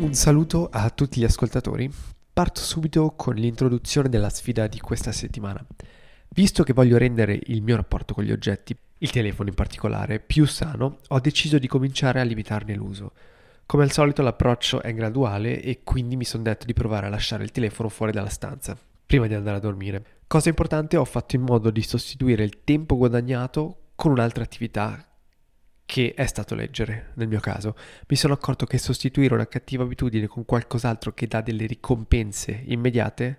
Un saluto a tutti gli ascoltatori. Parto subito con l'introduzione della sfida di questa settimana. Visto che voglio rendere il mio rapporto con gli oggetti, il telefono in particolare, più sano, ho deciso di cominciare a limitarne l'uso. Come al solito l'approccio è graduale e quindi mi sono detto di provare a lasciare il telefono fuori dalla stanza, prima di andare a dormire. Cosa importante, ho fatto in modo di sostituire il tempo guadagnato con un'altra attività che è stato leggere, nel mio caso. Mi sono accorto che sostituire una cattiva abitudine con qualcos'altro che dà delle ricompense immediate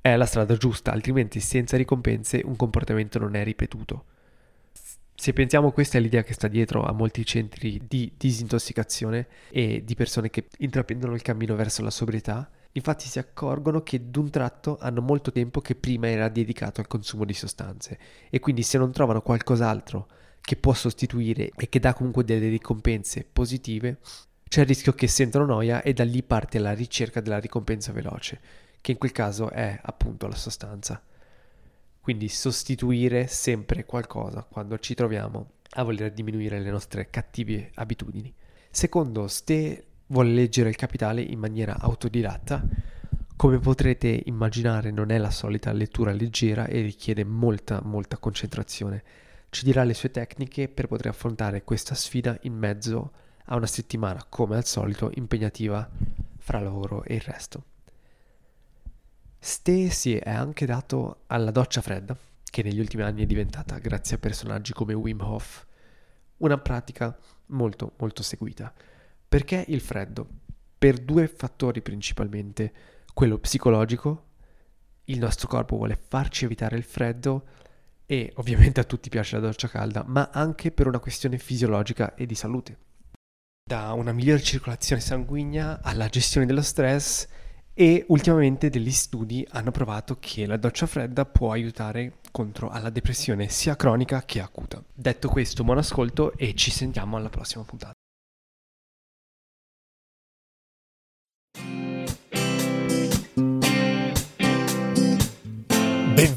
è la strada giusta, altrimenti senza ricompense un comportamento non è ripetuto. Se pensiamo questa è l'idea che sta dietro a molti centri di disintossicazione e di persone che intraprendono il cammino verso la sobrietà, infatti si accorgono che d'un tratto hanno molto tempo che prima era dedicato al consumo di sostanze e quindi se non trovano qualcos'altro che può sostituire e che dà comunque delle ricompense positive, c'è il rischio che sentono noia e da lì parte la ricerca della ricompensa veloce, che in quel caso è appunto la sostanza. Quindi sostituire sempre qualcosa quando ci troviamo a voler diminuire le nostre cattive abitudini. Secondo, Ste vuole leggere il capitale in maniera autodidatta. Come potrete immaginare non è la solita lettura leggera e richiede molta molta concentrazione ci dirà le sue tecniche per poter affrontare questa sfida in mezzo a una settimana, come al solito, impegnativa fra lavoro e il resto. Ste si è anche dato alla doccia fredda, che negli ultimi anni è diventata, grazie a personaggi come Wim Hof, una pratica molto molto seguita. Perché il freddo? Per due fattori principalmente, quello psicologico, il nostro corpo vuole farci evitare il freddo e ovviamente a tutti piace la doccia calda, ma anche per una questione fisiologica e di salute. Da una migliore circolazione sanguigna alla gestione dello stress e ultimamente degli studi hanno provato che la doccia fredda può aiutare contro alla depressione sia cronica che acuta. Detto questo, buon ascolto e ci sentiamo alla prossima puntata.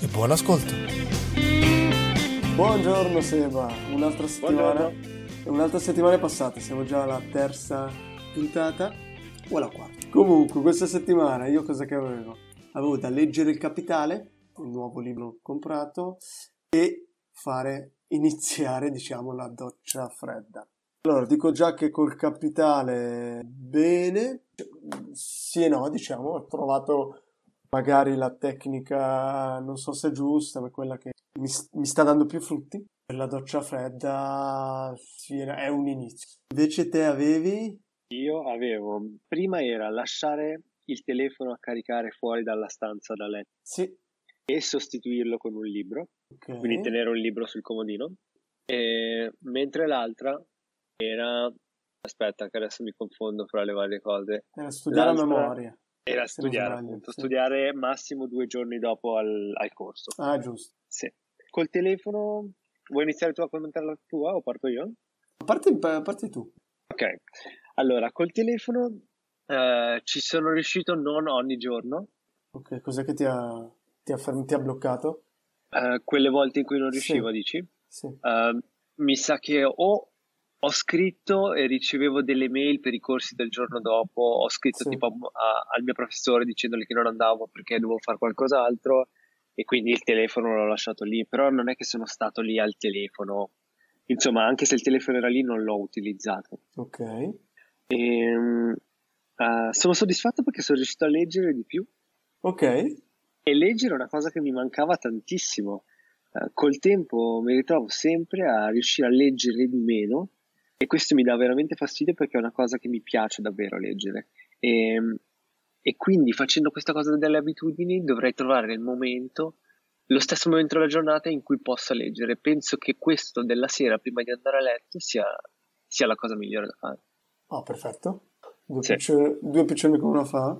e buon ascolto. Buongiorno Seba, un'altra settimana, un'altra settimana è passata, siamo già alla terza puntata o alla quarta. Comunque, questa settimana io cosa che avevo? Avevo da leggere Il Capitale, il nuovo libro comprato, e fare, iniziare diciamo la doccia fredda. Allora, dico già che col capitale bene, sì e no, diciamo, ho trovato magari la tecnica non so se è giusta, ma quella che mi, mi sta dando più frutti. La doccia fredda sì, è un inizio. Invece te avevi? Io avevo, prima era lasciare il telefono a caricare fuori dalla stanza da letto. Sì. E sostituirlo con un libro, okay. quindi tenere un libro sul comodino. E, mentre l'altra era, aspetta che adesso mi confondo fra le varie cose. Era studiare l'altra... a memoria. Era studiare, appunto, sì. studiare massimo due giorni dopo al, al, corso. Ah, giusto. Sì. Col telefono, vuoi iniziare tu a commentare la tua o parto io? Parti, parti tu. Ok, allora, col telefono eh, ci sono riuscito non ogni giorno. Ok, cos'è che ti ha, ti ha, ti ha bloccato? Uh, quelle volte in cui non riuscivo, sì. dici? Sì. Uh, mi sa che o ho scritto e ricevevo delle mail per i corsi del giorno dopo, ho scritto sì. tipo a, al mio professore dicendogli che non andavo perché dovevo fare qualcos'altro e quindi il telefono l'ho lasciato lì, però non è che sono stato lì al telefono, insomma anche se il telefono era lì non l'ho utilizzato. Ok. E, uh, sono soddisfatto perché sono riuscito a leggere di più. Ok. E leggere è una cosa che mi mancava tantissimo. Uh, col tempo mi ritrovo sempre a riuscire a leggere di meno e questo mi dà veramente fastidio perché è una cosa che mi piace davvero leggere. E, ehm, e quindi facendo questa cosa delle abitudini dovrei trovare il momento, lo stesso momento della giornata in cui possa leggere. Penso che questo della sera prima di andare a letto sia, sia la cosa migliore da fare. Oh, perfetto. Due, Sì. piccioni, due piccioni con una fava.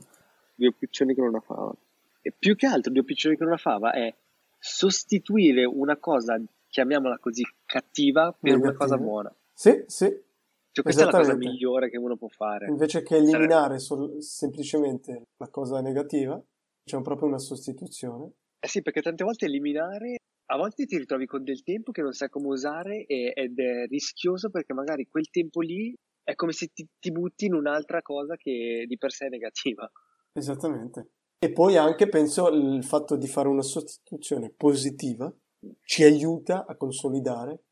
Due piccioni con una fava. E più che altro, due piccioni con una fava è sostituire una cosa, chiamiamola così, cattiva per una Negativa. cosa buona. Sì, sì. Cioè, questa è la cosa migliore che uno può fare. Invece che eliminare sol- semplicemente la cosa negativa, c'è proprio una sostituzione. Eh sì, perché tante volte eliminare, a volte ti ritrovi con del tempo che non sai come usare e- ed è rischioso perché magari quel tempo lì è come se ti, ti butti in un'altra cosa che di per sé è negativa. Esattamente. E poi anche penso il fatto di fare una sostituzione positiva ci aiuta a consolidare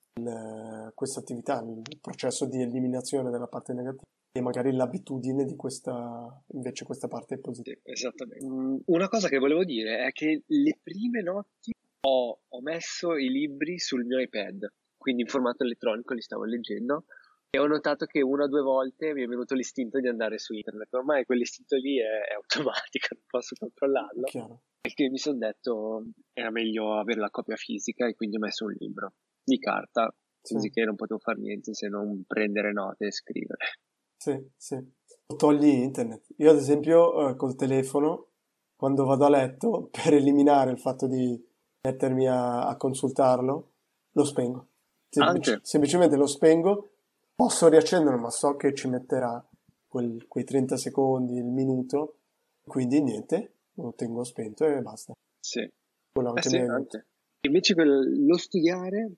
questa attività, il processo di eliminazione della parte negativa e magari l'abitudine di questa, invece questa parte positiva. Esattamente. Mm, Una cosa che volevo dire è che le prime notti ho, ho messo i libri sul mio iPad, quindi in formato elettronico li stavo leggendo e ho notato che una o due volte mi è venuto l'istinto di andare su internet. Ormai quell'istinto lì è, è automatico, non posso controllarlo. Chiaro. Perché mi sono detto era meglio avere la copia fisica e quindi ho messo un libro di carta, Sì. così che non potevo fare niente se non prendere note e scrivere. Sì, sì. Togli internet. Io ad esempio eh, col telefono, quando vado a letto, per eliminare il fatto di mettermi a, a consultarlo, lo spengo. Anche. semplicemente lo spengo, posso riaccenderlo, ma so che ci metterà quel- quei 30 secondi, il minuto, quindi niente, lo tengo spento e basta. Sì. Quello Eh sì. Invece quel- lo studiare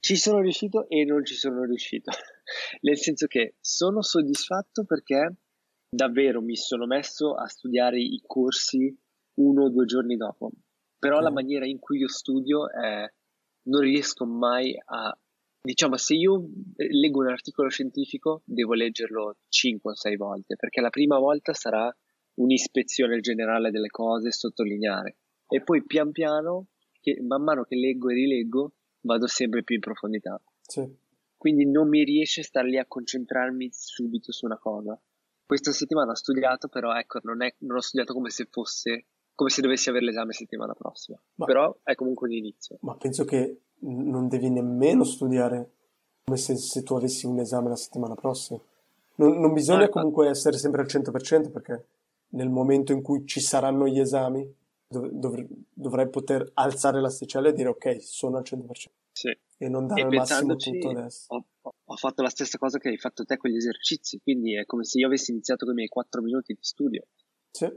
ci sono riuscito e non ci sono riuscito. Nel senso che sono soddisfatto perché davvero mi sono messo a studiare i corsi uno o due giorni dopo. Però Ok. la maniera in cui io studio è non riesco mai a diciamo se io leggo un articolo scientifico devo leggerlo 5 o 6 volte perché la prima volta sarà un'ispezione generale delle cose, sottolineare e poi pian piano, che, man mano che leggo e rileggo, vado sempre più in profondità. Sì, Quindi non mi riesce a star lì a concentrarmi subito su una cosa. Questa settimana ho studiato, però ecco, non, è- non ho studiato come se fosse, come se dovessi avere l'esame settimana prossima. Ma- Però è comunque un inizio. ma penso che non devi nemmeno studiare come se, se tu avessi un esame la settimana prossima. Non, non bisogna Ah, comunque essere sempre al 100% perché nel momento in cui ci saranno gli esami dov- dovr- dovrai poter alzare l'asticella e dire ok, sono al 100% Sì. e non dare E al massimo tutto adesso. ho, ho- fatto la stessa cosa che hai fatto te con gli esercizi, quindi è come se io avessi iniziato con i miei 4 minuti di studio. Sì.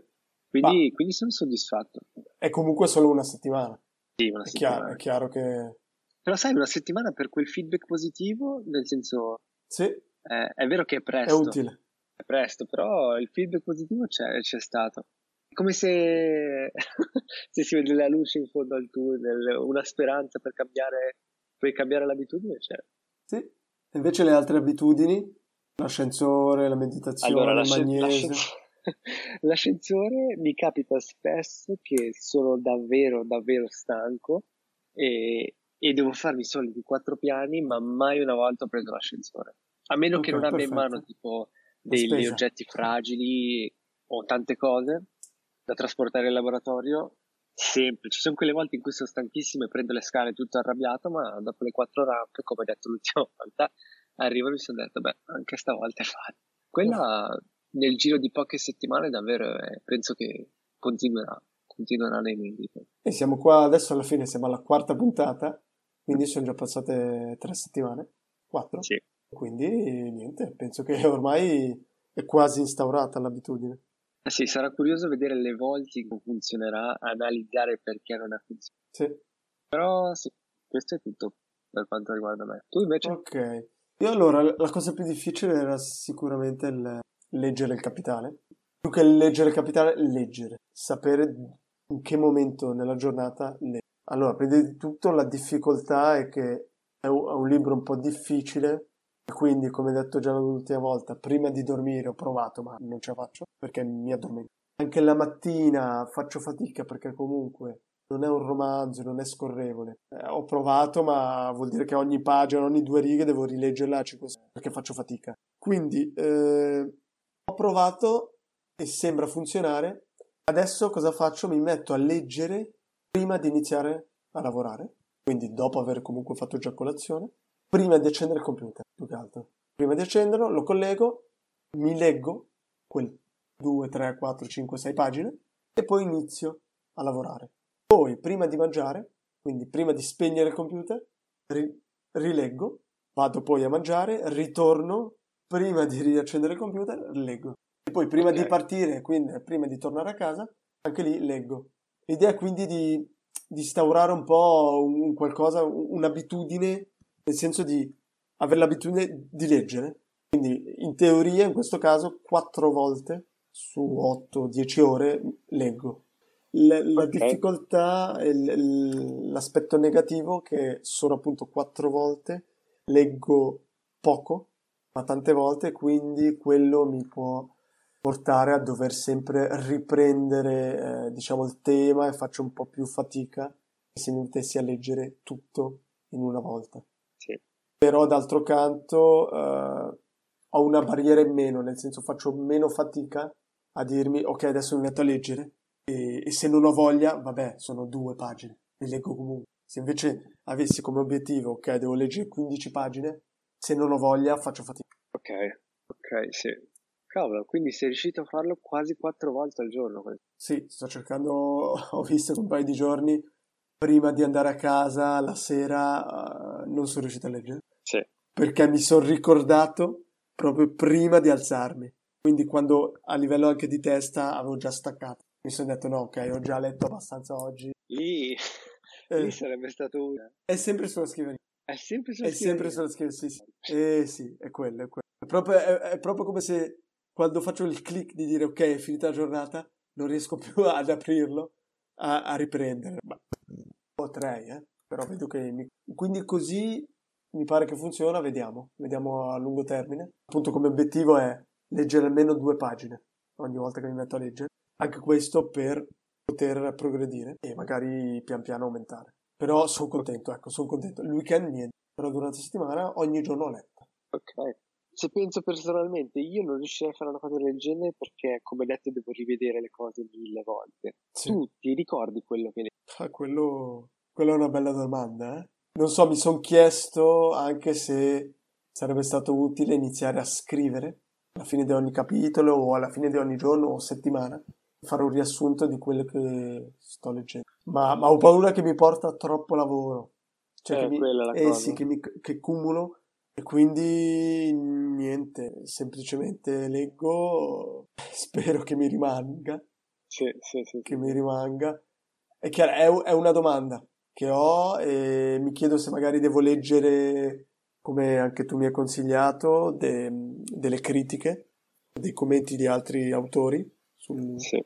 Quindi, quindi sono soddisfatto. È comunque solo una settimana. Sì, una È chiaro, è chiaro che Però sai, una settimana per quel feedback positivo, nel senso, sì, eh, è vero che è è presto, utile. è presto, però il feedback positivo c'è, c'è stato. È come se, se si vede la luce in fondo al tunnel, una speranza per cambiare, per cambiare l'abitudine c'è. Sì. Invece le altre abitudini, l'ascensore, la meditazione, Allora, il l'asce- magnesio. l'ascensore, mi capita spesso che sono davvero, davvero stanco e, e devo farmi i soliti quattro piani, ma mai una volta ho preso l'ascensore. A meno che Ok, non abbia in perfetto. mano tipo La degli oggetti fragili o tante cose da trasportare in laboratorio. Sempre, ci sono quelle volte in cui sono stanchissimo e prendo le scale tutto arrabbiato, ma dopo le quattro rampe, come detto l'ultima volta, arrivo e mi sono detto, beh, anche stavolta è fatta. Quella nel giro di poche settimane davvero eh, penso che continuerà, continuerà nei miei video. E siamo qua adesso alla fine, siamo alla quarta puntata, quindi sono già passate tre settimane, quattro. Sì. Quindi niente, penso che ormai è quasi instaurata l'abitudine. Eh sì, sarà curioso vedere le volte in cui funzionerà, analizzare perché non ha funzionato. Sì. Però sì, questo è tutto per quanto riguarda me. Tu invece? Ok. Io allora, la cosa più difficile era sicuramente il leggere il capitale. Più che leggere il capitale, leggere. Sapere in che momento nella giornata leggere. Allora, prima di tutto la difficoltà è che è un, è un libro un po' difficile, quindi come detto già l'ultima volta, prima di dormire ho provato, ma non ce la faccio perché mi addormento. Anche la mattina faccio fatica perché comunque non è un romanzo, non è scorrevole. Eh, ho provato, ma vuol dire che ogni pagina, ogni due righe devo rileggerla cinque secondi, perché faccio fatica. Quindi eh, ho provato e sembra funzionare. Adesso cosa faccio? Mi metto a leggere prima di iniziare a lavorare, quindi dopo aver comunque fatto già colazione, prima di accendere il computer, più che altro. Prima di accenderlo, lo collego, mi leggo quel 2, 3, 4, 5, 6 pagine e poi inizio a lavorare. Poi, prima di mangiare, quindi prima di spegnere il computer, ri- rileggo, vado poi a mangiare, ritorno, prima di riaccendere il computer, leggo. E poi prima okay. di partire, quindi prima di tornare a casa, anche lì leggo. L'idea è quindi di, di instaurare un po' un qualcosa, un'abitudine, nel senso di avere l'abitudine di leggere. Quindi in teoria, in questo caso, quattro volte su 8-10 ore leggo. La, la okay. difficoltà e l'aspetto negativo che sono appunto quattro volte leggo poco, ma tante volte, quindi quello mi può portare a dover sempre riprendere, eh, diciamo, il tema e faccio un po' più fatica se mi mettessi a leggere tutto in una volta. Però d'altro canto eh, ho una barriera in meno, nel senso faccio meno fatica a dirmi ok adesso mi metto a leggere e, e se non ho voglia, vabbè, sono due pagine, le leggo comunque. Se invece avessi come obiettivo, ok, devo leggere 15 pagine, se non ho voglia faccio fatica. Ok, ok, sì. Cavolo, quindi sei riuscito a farlo quasi quattro volte al giorno? Sì, sto cercando, ho visto un paio di giorni, prima di andare a casa, la sera, uh, non sono riuscito a leggere. Sì. Perché mi sono ricordato proprio prima di alzarmi. Quindi quando a livello anche di testa avevo già staccato mi sono detto no, ok, ho già letto abbastanza oggi. Lì, eh. lì sarebbe stato una. È sempre sulla scrivania. È sempre sulla è scrivania. Sempre sulla scrivania, sì, sì. Eh sì, è quello, è quello. È proprio, è, è proprio come se quando faccio il click di dire ok, è finita la giornata, non riesco più ad aprirlo, a, a riprendere. Ma potrei, eh. Però vedo che mi... Quindi così mi pare che funziona, vediamo. Vediamo a lungo termine. Appunto come obiettivo è leggere almeno due pagine ogni volta che mi metto a leggere anche questo per poter progredire e magari pian piano aumentare. Però sono contento, ecco, sono contento. Il weekend niente, però durante la settimana ogni giorno ho letto. Ok. Se penso personalmente, io non riuscirei a fare una cosa del genere perché, come detto, devo rivedere le cose mille volte. Sì. Tu ti ricordi quello che... Ah, quello... quello è una bella domanda, eh? Non so, mi sono chiesto anche se sarebbe stato utile iniziare a scrivere alla fine di ogni capitolo o alla fine di ogni giorno o settimana fare un riassunto di quello che sto leggendo. Ma, ma ho paura che mi porta troppo lavoro. Cioè, eh, che, mi, eh sì, che, mi, che cumulo e quindi niente, semplicemente leggo, spero che mi rimanga. Sì, sì, sì. Che mi rimanga. È chiaro, è, è una domanda che ho e mi chiedo se magari devo leggere, come anche tu mi hai consigliato, de, delle critiche, dei commenti di altri autori sul, sì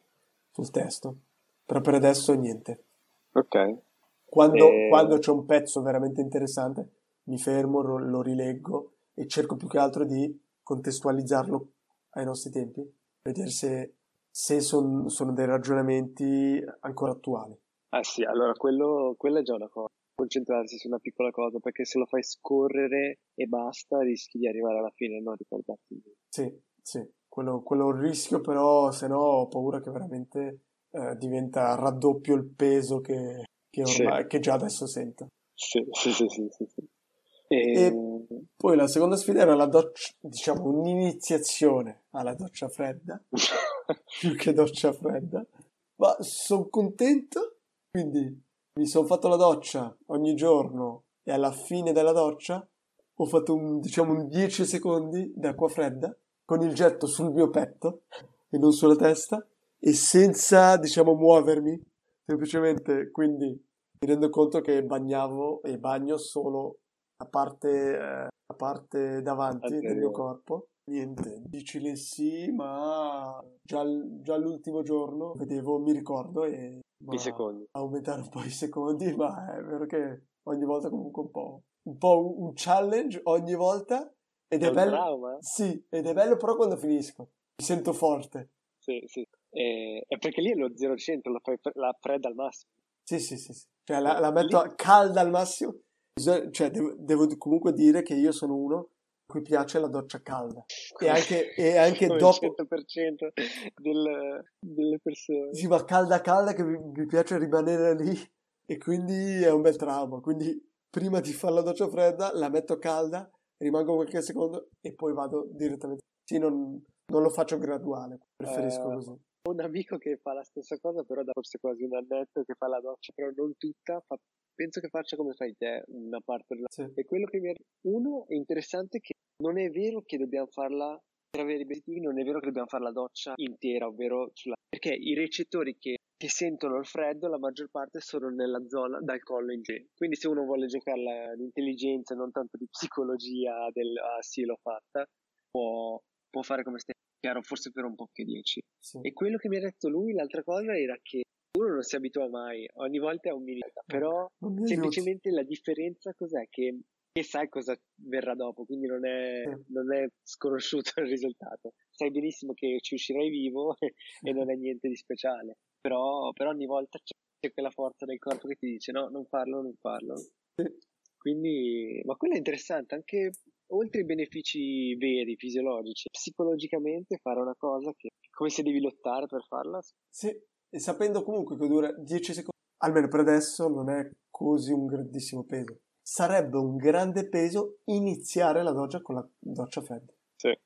sul testo. Però per adesso niente. Ok. Quando, e... quando c'è un pezzo veramente interessante, mi fermo, lo rileggo e cerco più che altro di contestualizzarlo ai nostri tempi, vedere se, se son, sono dei ragionamenti ancora attuali. Ah sì, allora quello, quello è già una cosa, concentrarsi su una piccola cosa, perché se lo fai scorrere e basta rischi di arrivare alla fine e non ricordarti. Sì, sì quello, quello è un rischio, però se no ho paura che veramente eh, diventa raddoppio il peso che, che, ormai, sì. che già adesso sento. Sì, sì, sì, sì, sì. E... e... poi la seconda sfida era la doccia, diciamo un'iniziazione alla doccia fredda, più che doccia fredda, ma sono contento, quindi mi sono fatto la doccia ogni giorno e alla fine della doccia ho fatto un, diciamo un 10 secondi d'acqua fredda con il getto sul mio petto e non sulla testa e senza, diciamo, muovermi. Semplicemente, quindi mi rendo conto che bagnavo e bagno solo la parte, eh, la parte davanti okay. del mio corpo. Niente, difficile sì, ma già, già l'ultimo giorno vedevo, mi ricordo, e I secondi. aumentare un po' i secondi, ma è vero che ogni volta comunque un po', un po' un challenge ogni volta ed è, è bello. Trauma. Sì, ed è bello però quando finisco. Mi sento forte. Sì, sì. E, è perché lì è lo 0-100, la, fai, la fredda al massimo. Sì, sì, sì. sì. Cioè la, la metto lì... calda al massimo. Cioè, devo, devo, comunque dire che io sono uno cui piace la doccia calda. E anche, e anche dopo... Il 100% del, delle persone. Sì, ma calda calda che mi, mi piace rimanere lì. E quindi è un bel trauma. Quindi prima di fare la doccia fredda la metto calda rimango qualche secondo e poi vado direttamente. Sì, non, non lo faccio graduale, preferisco Eh, così. Ho un amico che fa la stessa cosa, però da forse quasi un annetto che fa la doccia, però non tutta, fa- penso che faccia come fai te, una parte della... Sì. E quello che mi... Uno è interessante che non è vero che dobbiamo farla, per avere i obiettivi, non è vero che dobbiamo fare la doccia intera, ovvero sulla... Perché i recettori che, che sentono il freddo, la maggior parte sono nella zona dal collo in giù. Quindi se uno vuole giocare all'intelligenza, non tanto di psicologia del ah sì l'ho fatta, può, può fare come stai. Chiaro, forse per un po' che 10. Sì. E quello che mi ha detto lui, l'altra cosa era che uno non si abitua mai, ogni volta è un milita, però Non mi aiuti. semplicemente la differenza cos'è? Che, che sai cosa verrà dopo, quindi non è, Sì. non è sconosciuto il risultato. Sai benissimo che ci uscirai vivo e non è niente di speciale, però, però ogni volta c'è, c'è quella forza del corpo che ti dice no, non farlo, non farlo. Quindi, ma quello è interessante, anche oltre ai benefici veri, fisiologici, psicologicamente fare una cosa che come se devi lottare per farla, Sì, e sapendo comunque che dura 10 secondi, almeno per adesso non è così un grandissimo peso. Sarebbe un grande peso iniziare la doccia con la doccia fredda. Sì.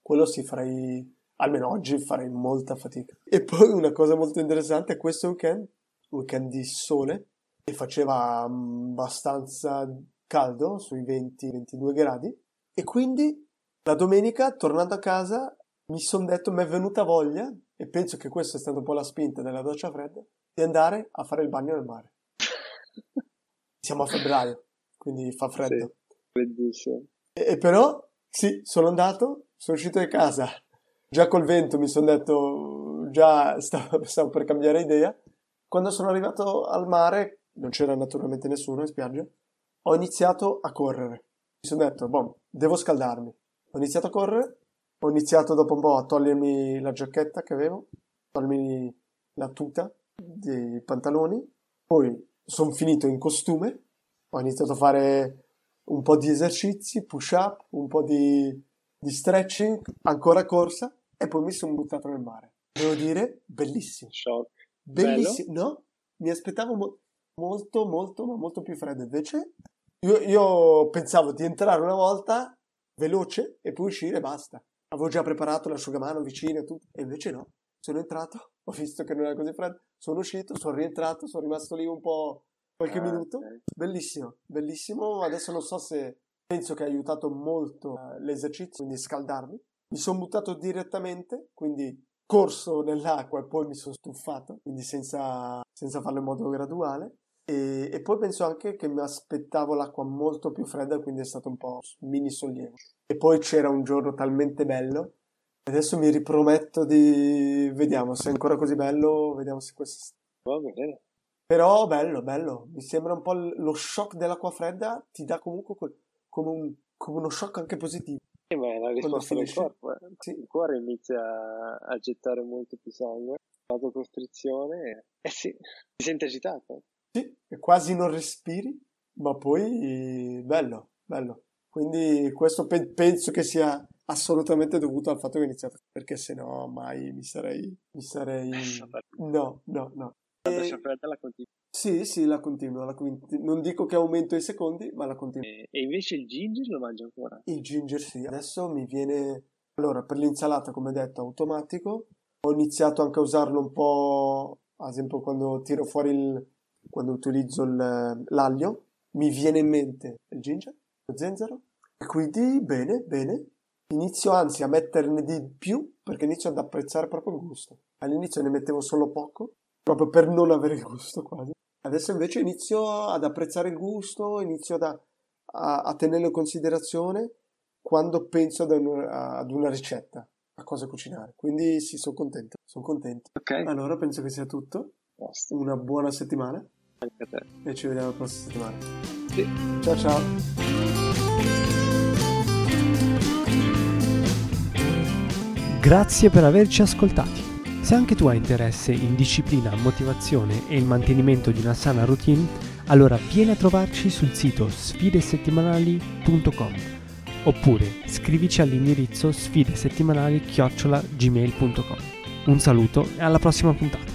Quello sì, farei, almeno oggi farei molta fatica. E poi una cosa molto interessante, questo weekend, weekend di sole, e faceva mm, abbastanza caldo, sui 20-22 gradi, e quindi la domenica, tornando a casa, mi sono detto, mi è venuta voglia, e penso che questa è stata un po' la spinta della doccia fredda, di andare a fare il bagno nel mare. Siamo a febbraio, quindi fa freddo. Bellissimo. E, e però, sì, sono andato, sono uscito di casa. Già col vento mi sono detto, già stavo, stavo per cambiare idea. Quando sono arrivato al mare, non c'era naturalmente nessuno in spiaggia, ho iniziato a correre. Mi sono detto, boh, devo scaldarmi. Ho iniziato a correre, ho iniziato dopo un po' a togliermi la giacchetta che avevo, togliermi la tuta dei pantaloni, poi sono finito in costume, ho iniziato a fare un po' di esercizi, push up, un po' di, di stretching, ancora corsa e poi mi sono buttato nel mare. Devo dire, bellissimo. Shock. Bellissimo. No, mi aspettavo mo- molto, molto, ma molto più freddo. Invece io, io pensavo di entrare una volta veloce e poi uscire e basta. Avevo già preparato l'asciugamano vicino e tutto. E invece no. Sono entrato, ho visto che non era così freddo, sono uscito, sono rientrato, sono rimasto lì un po' qualche Ah, minuto. ok. Bellissimo, bellissimo. Adesso non so se penso che ha aiutato molto eh, l'esercizio, quindi scaldarmi. Mi sono buttato direttamente, quindi corso nell'acqua e poi mi sono stufato, quindi senza, senza farlo in modo graduale. E, e poi penso anche che mi aspettavo l'acqua molto più fredda, quindi è stato un po' mini sollievo. E poi c'era un giorno talmente bello. Adesso mi riprometto di... Vediamo se è ancora così bello, vediamo se questo... Va bene. Però bello, bello. Mi sembra un po' lo shock dell'acqua fredda ti dà comunque quel- come, un- come uno shock anche positivo. Eh, ma è la risposta del corpo. eh. Sì. Il cuore inizia a, gettare molto più sangue, vasocostrizione. Eh sì, ti senti agitato. Sì, quasi non respiri, ma poi bello, bello. Quindi questo pe- penso che sia assolutamente dovuto al fatto che ho iniziato, perché se no mai mi sarei, mi sarei... No, no, no. La E-. Sì, sì, la continuo, la conti- non dico che aumento i secondi, ma la continuo. E, e invece il ginger lo mangi ancora. Il ginger sì, adesso mi viene... Allora, per l'insalata, come detto, automatico. Ho iniziato anche a usarlo un po', ad esempio, quando tiro fuori il... quando utilizzo il- l'aglio, mi viene in mente il ginger, lo zenzero. E quindi, bene, bene. Inizio anzi a metterne di più, perché inizio ad apprezzare proprio il gusto. All'inizio ne mettevo solo poco, proprio per non avere il gusto quasi. Adesso invece inizio ad apprezzare il gusto, inizio ad, a, a tenerlo in considerazione quando penso ad una, ad una ricetta, a cosa cucinare. Quindi sì, sono contento, sono contento. Ok, Allora penso che sia tutto. Una buona settimana Anche a te. e ci vediamo la prossima settimana. Sì. Ciao ciao. Grazie per averci ascoltati. Se anche tu hai interesse in disciplina, motivazione e il mantenimento di una sana routine, allora vieni a trovarci sul sito sfidesettimanali.com oppure scrivici all'indirizzo sfidesettimanali-gmail.com. Un saluto e alla prossima puntata.